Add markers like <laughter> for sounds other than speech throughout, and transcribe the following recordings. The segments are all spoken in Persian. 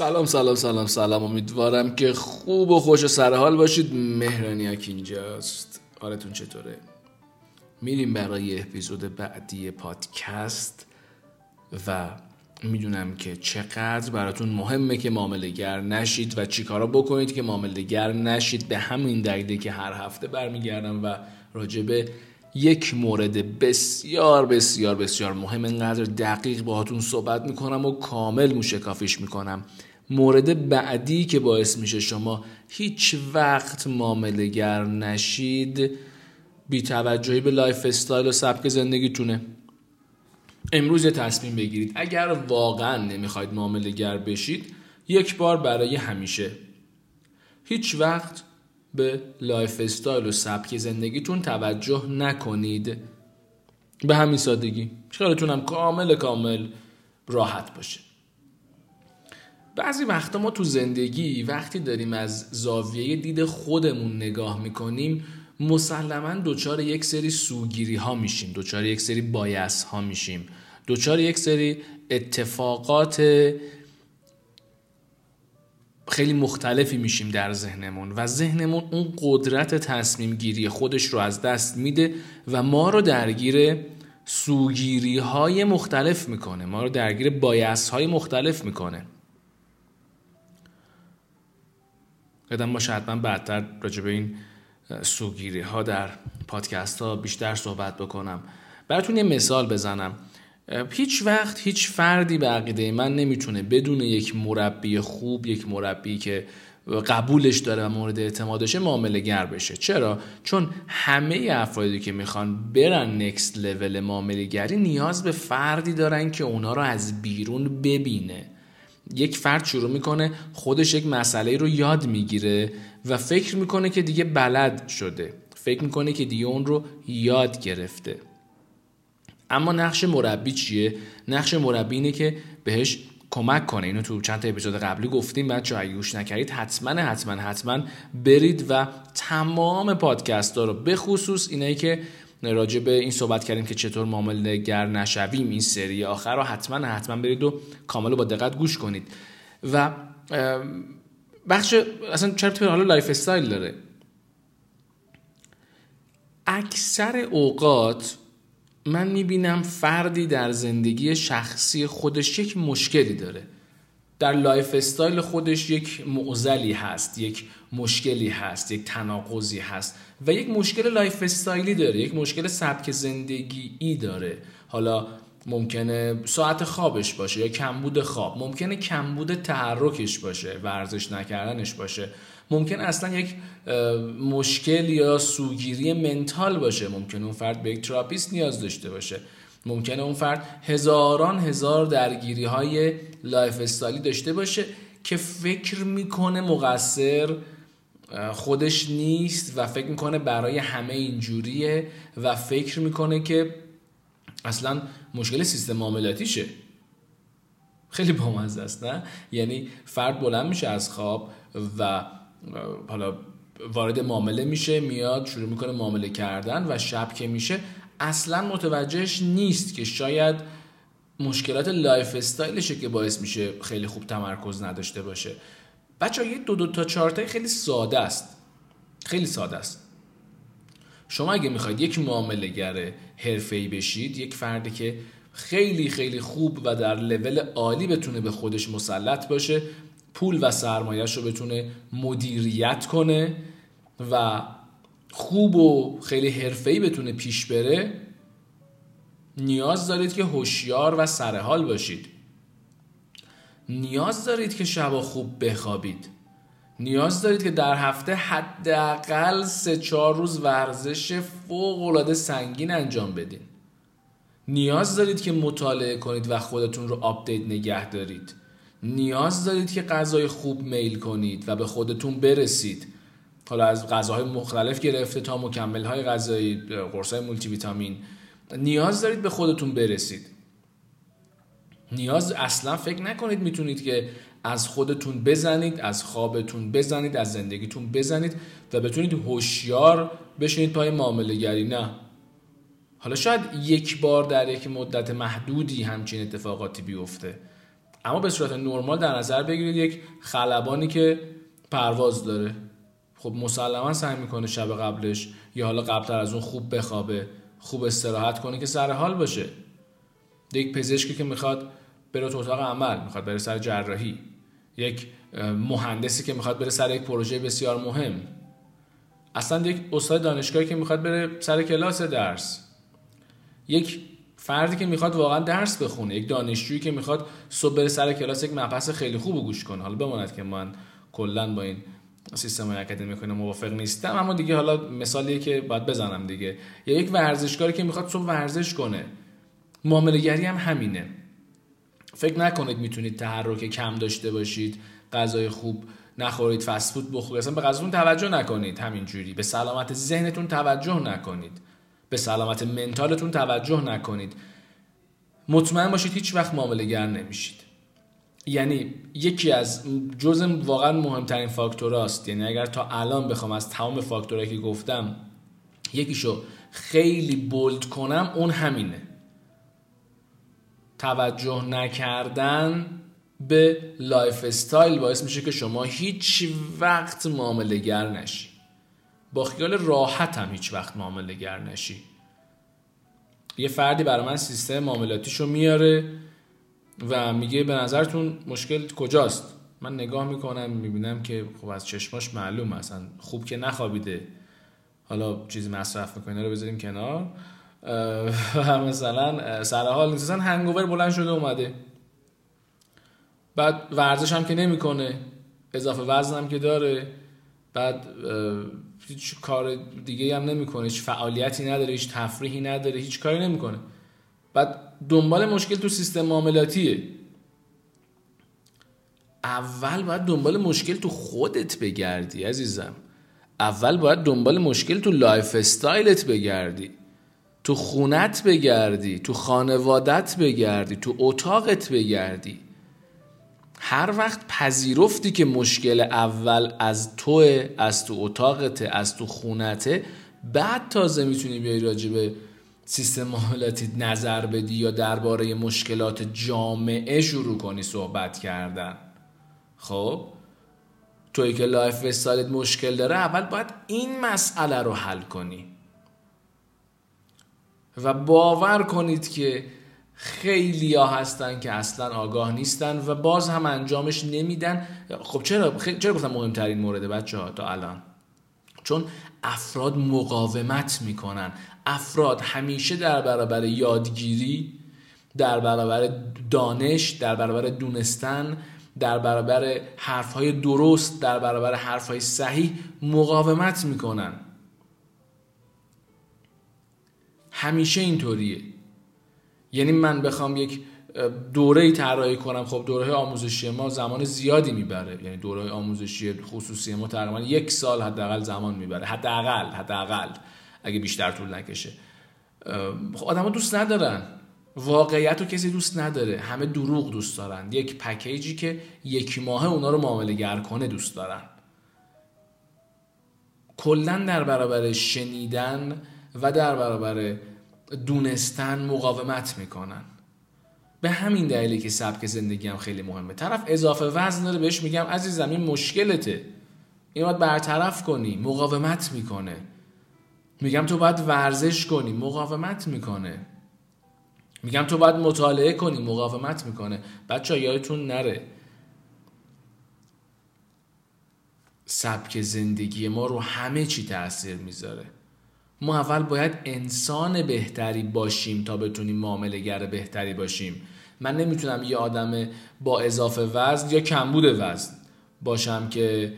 سلام سلام سلام سلام. امیدوارم که خوب و خوش و سرحال باشید. مهرانیک اینجاست. حالتون چطوره؟ میریم برای اپیزود بعدی پادکست و می‌دونم که چقدر براتون مهمه که معامله نشید و چیکارا بکنید که معامله نشید. به همین دلیله که هر هفته برمیگردم و راجبه یک مورد بسیار بسیار بسیار مهم انقدر دقیق باهاتون صحبت می‌کنم و کامل موشکافیش می‌کنم. مورد بعدی که باعث میشه شما هیچ وقت معاملگر نشید بی توجهی به lifestyle و سبک زندگیتونه. امروز یه تصمیم بگیرید. اگر واقعا نمی‌خواید معاملگر بشید یک بار برای همیشه. هیچ وقت به lifestyle و سبک زندگیتون توجه نکنید. به همین سادگی. خیالتون هم کامل کامل راحت باشه. بعضی وقتا ما تو زندگی وقتی داریم از زاویه دید خودمون نگاه می‌کنیم مسلما دچار یک سری سوگیری ها میشیم دچار یک سری بایس ها میشیم دچار یک سری اتفاقات خیلی مختلفی میشیم در ذهنمون و ذهنمون اون قدرت تصمیم گیری خودش رو از دست میده و ما رو درگیر سوگیری های مختلف می‌کنه ما رو درگیر بایس های مختلف می‌کنه. قدم باشه حتما بعدتر راجع به این سوگیری ها در پادکست ها بیشتر صحبت بکنم. براتون یه مثال بزنم. هیچ وقت هیچ فردی به عقیده من نمی‌تونه بدون یک مربی خوب یک مربی که قبولش داره و مورد اعتمادشه معامله گر بشه. چرا؟ چون همه افرادی که می‌خوان برن نکست لول معامله گری نیاز به فردی دارن که اونا رو از بیرون ببینه. یک فرد شروع می‌کنه خودش یک مسئله رو یاد می‌گیره و فکر می‌کنه که دیگه بلد شده. فکر می‌کنه که دیگه اون رو یاد گرفته. اما نقش مربی چیه؟ نقش مربی اینه که بهش کمک کنه. اینو تو چند تا اپیزود قبلی گفتیم. بچه اگه گوش نکردید حتما حتما حتما برید و تمام پادکست ها رو به خصوص اینایی که راجع به این صحبت کردیم که چطور معامله گر نشویم این سری آخر رو حتما حتما برید و کامل با دقت گوش کنید. و بخش اصلا چرا حالا lifestyle داره؟ اکثر اوقات من می‌بینم فردی در زندگی شخصی خودش یک مشکلی داره. در life style خودش یک معضلی هست یک مشکلی هست یک تناقضی هست و یک مشکل life style ی داره یک مشکل سبک زندگی ای داره. حالا ممکنه ساعت خوابش باشه یا کمبود خواب ممکنه کمبود تحرکش باشه ورزش نکردنش باشه. ممکن اصلا یک مشکل یا سوگیری mental باشه ممکن اون فرد به یک therapist نیاز داشته باشه. ممکنه اون فرد هزاران هزار درگیری های life style ی داشته باشه که فکر می‌کنه مقصر خودش نیست و فکر می‌کنه برای همه اینجوریه و فکر می‌کنه که اصلا مشکل سیستم معاملاتیشه. خیلی بامزه است نه؟ یعنی فرد بلند میشه از خواب و حالا وارد معامله میشه میاد شروع می‌کنه معامله کردن و شب که میشه اصلا متوجهش نیست که شاید مشکلات life style شه که باعث میشه خیلی خوب تمرکز نداشته باشه. بچه ها یه دو دو تا چارتای خیلی ساده است. خیلی ساده است. شما اگه می‌خواید یک معامله گر حرفه ای بشید یک فردی که خیلی خیلی خوب و در لول عالی بتونه به خودش مسلط باشه پول و سرمایهش رو بتونه مدیریت کنه و خوب و خیلی حرفه‌ای بتونه پیش بره نیاز دارید که هوشیار و سرحال باشید. نیاز دارید که شبا خوب بخوابید. نیاز دارید که در هفته حداقل سه چهار روز ورزش فوق العاده سنگین انجام بدین. نیاز دارید که مطالعه کنید و خودتون رو آپدیت نگه دارید. نیاز دارید که غذای خوب میل کنید و به خودتون برسید. حالا از غذاهای مختلف گرفته تا مکمل های غذایی قرص های مولتی ویتامین نیاز دارید به خودتون برسید. نیاز اصلا فکر نکنید می‌تونید که از خودتون بزنید از خوابتون بزنید از زندگیتون بزنید و بتونید هوشیار بشینید پای معامله گری نه. حالا شاید یک بار در یک مدت محدودی همچین اتفاقاتی بیفته. اما به صورت نرمال در نظر بگیرید یک خلبانی که پرواز داره. خب مسلما سعی می‌کنه شب قبلش یا حالا قبلتر از اون خوب بخوابه خوب استراحت کنه که سر حال باشه. یک پزشکی که می‌خواد بره تو اتاق عمل می‌خواد بره سر جراحی. یک مهندسی که می‌خواد بره سر یک پروژه بسیار مهم. اصلا یک استاد دانشگاهی که می‌خواد بره سر کلاس درس. یک فردی که می‌خواد واقعا درس بخونه. یک دانشجویی که می‌خواد صبح بره سر کلاس یک مبحث خیلی خوب گوش کنه. حالا بماند که من کلا با این سیستم اکادمی کنه موافق نیستم اما دیگه حالا مثالیه که باید بزنم دیگه. یا یک ورزشکاری که می‌خواد صبح ورزش کنه. معاملهگری هم همینه. فکر نکنید می‌تونید تحرک کم داشته باشید غذای خوب نخورید فست فود بخورید. اصلا به غذاتون توجه نکنید همینجوری. به سلامت ذهنتون توجه نکنید. به سلامت منتالتون توجه نکنید. مطمئن باشید هیچ وقت معامله گر نمیشید. یعنی یکی از جزء واقعا مهمترین فاکتوراست. یعنی اگر تا الان بخوام از تمام فاکتورهایی که گفتم یکیشو خیلی bold کنم اون همینه. توجه نکردن به life style باعث میشه که شما هیچ وقت معامله گر نشی. با خیال راحت هم هیچ وقت معامله گر نشی. یه فردی برای من سیستم معاملاتیشو میاره. و میگه به نظرتون مشکل کجاست؟ من نگاه می‌کنم می‌بینم که خب از چشماش معلوم اصلا خوب که نخوابیده. حالا چیزی مصرف می‌کنه رو بذاریم کنار. <laughs> و مثلا سر حال نیست هنگوور بلند شده اومده. بعد ورزش هم که نمی‌کنه اضافه وزن هم که داره. بعد هیچ کار دیگه هم نمی‌کنه هیچ فعالیتی نداره هیچ تفریحی نداره هیچ کاری نمی‌کنه. بعد دنبال مشکل تو سیستم معاملاتیه. اول باید دنبال مشکل تو خودت بگردی عزیزم. اول باید دنبال مشکل تو life style ت بگردی. تو خونت بگردی تو خانوادت بگردی تو اتاقت بگردی. هر وقت پذیرفتی که مشکل اول از توه از تو اتاقته از تو خونته بعد تازه می‌تونی بیای راجع به سیستم معاملاتی نظر بدی یا درباره مشکلات جامعه شروع کنی صحبت کردن؟ خب توی که life style ت مشکل داره اول باید این مسئله رو حل کنی. و باور کنید که خیلی ها هستن که اصلا آگاه نیستن و باز هم انجامش نمیدن. خب چرا؟ چرا گفتم مهمترین مورد بچه ها تا الان؟ چون افراد مقاومت می‌کنن. افراد همیشه در برابر یادگیری در برابر دانش در برابر دونستن در برابر حرفهای درست در برابر حرفهای صحیح مقاومت می‌کنن. همیشه اینطوریه. یعنی من بخوام یک دوره ای طراحی کنم خب دوره آموزشی ما زمان زیادی می‌بره. یعنی دوره آموزشی خصوصی ما تقریبا یک سال حداقل زمان می‌بره. حداقل حداقل. اگه بیشتر طول نکشه. خب آدما دوست ندارن. واقعیت رو کسی دوست نداره. همه دروغ دوست دارن. یک پکیجی که یک ماه اونا رو معامله گر کنه دوست دارن. کلا در برابر شنیدن و در برابر دونستن مقاومت می‌کنن. به همین دلیلی که سبک زندگی هم خیلی مهمه. طرف اضافه وزن داره بهش میگم عزیزم این مشکلته. این باید برطرف کنی. مقاومت می‌کنه. میگم تو باید ورزش کنی مقاومت می‌کنه. میگم تو باید مطالعه کنی مقاومت می‌کنه. بچه یادتون نره. سبک زندگی ما رو همه چی تاثیر می‌ذاره. ما اول باید انسان بهتری باشیم تا بتونیم معامله بهتری باشیم. من نمی‌تونم یه آدم با اضافه وزن یا کمبود وزن باشم که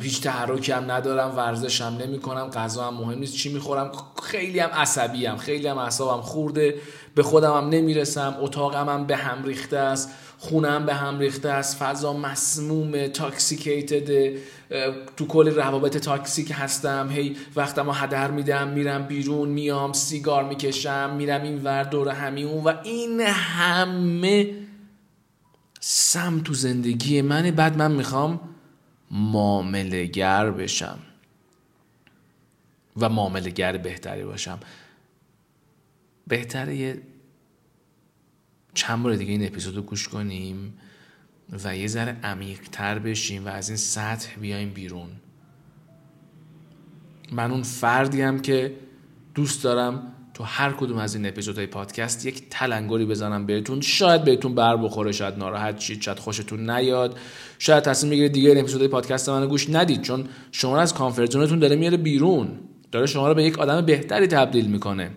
هیچ تحرکی هم ندارم ورزشم نمی کنم غذا هم مهم نیست چی می‌خورم؟ خیلی هم عصبی هم خیلی هم اعصابم خورده به خودم هم نمی‌رسم اتاقم هم به هم ریخته است خونم به هم ریخته است فضا مسموم toxicated تو کل روابط toxic هستم هی وقتمو هدر میدم میرم بیرون میام سیگار می‌کشم میرم این ور دور همی اون و این همه سم تو زندگی منه. بعد من می‌خوام معاملگر بشم. و معاملگر بهتری باشم. بهتره یه چند بار دیگه این اپیزود رو گوش کنیم و یه ذره عمیق تر بشیم و از این سطح بیایم بیرون. من اون فردیم که دوست دارم تو هر کدوم از این اپیزودهای پادکست یک تلنگری بزنم بهتون. شاید بهتون بر بخوره شاید ناراحت شید شاید خوشتون نیاد. شاید تصمیم بگیرید دیگه این اپیزودهای پادکست منو گوش ندید چون شما از کانفرت داره میاره بیرون. داره شما رو به یک آدم بهتری تبدیل می‌کنه.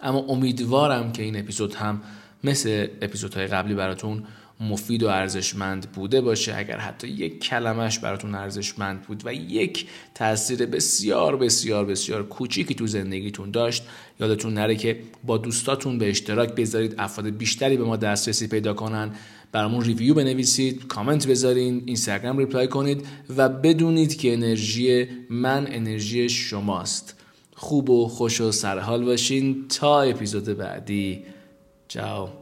اما امیدوارم که این اپیزود هم مثل اپیزودهای قبلی براتون مفید و ارزشمند بوده باشه اگر حتی یک کلمش براتون ارزشمند بود و یک تاثیر بسیار بسیار بسیار کوچیکی تو زندگیتون داشت یادتون نره که با دوستاتون به اشتراک بذارید افراد بیشتری به ما دسترسی پیدا کنن برامون review بنویسید کامنت بذارین اینستاگرام reply کنید و بدونید که انرژی من انرژی شماست. خوب و خوش و سرحال باشین. تا اپیزود بعدی. ciao.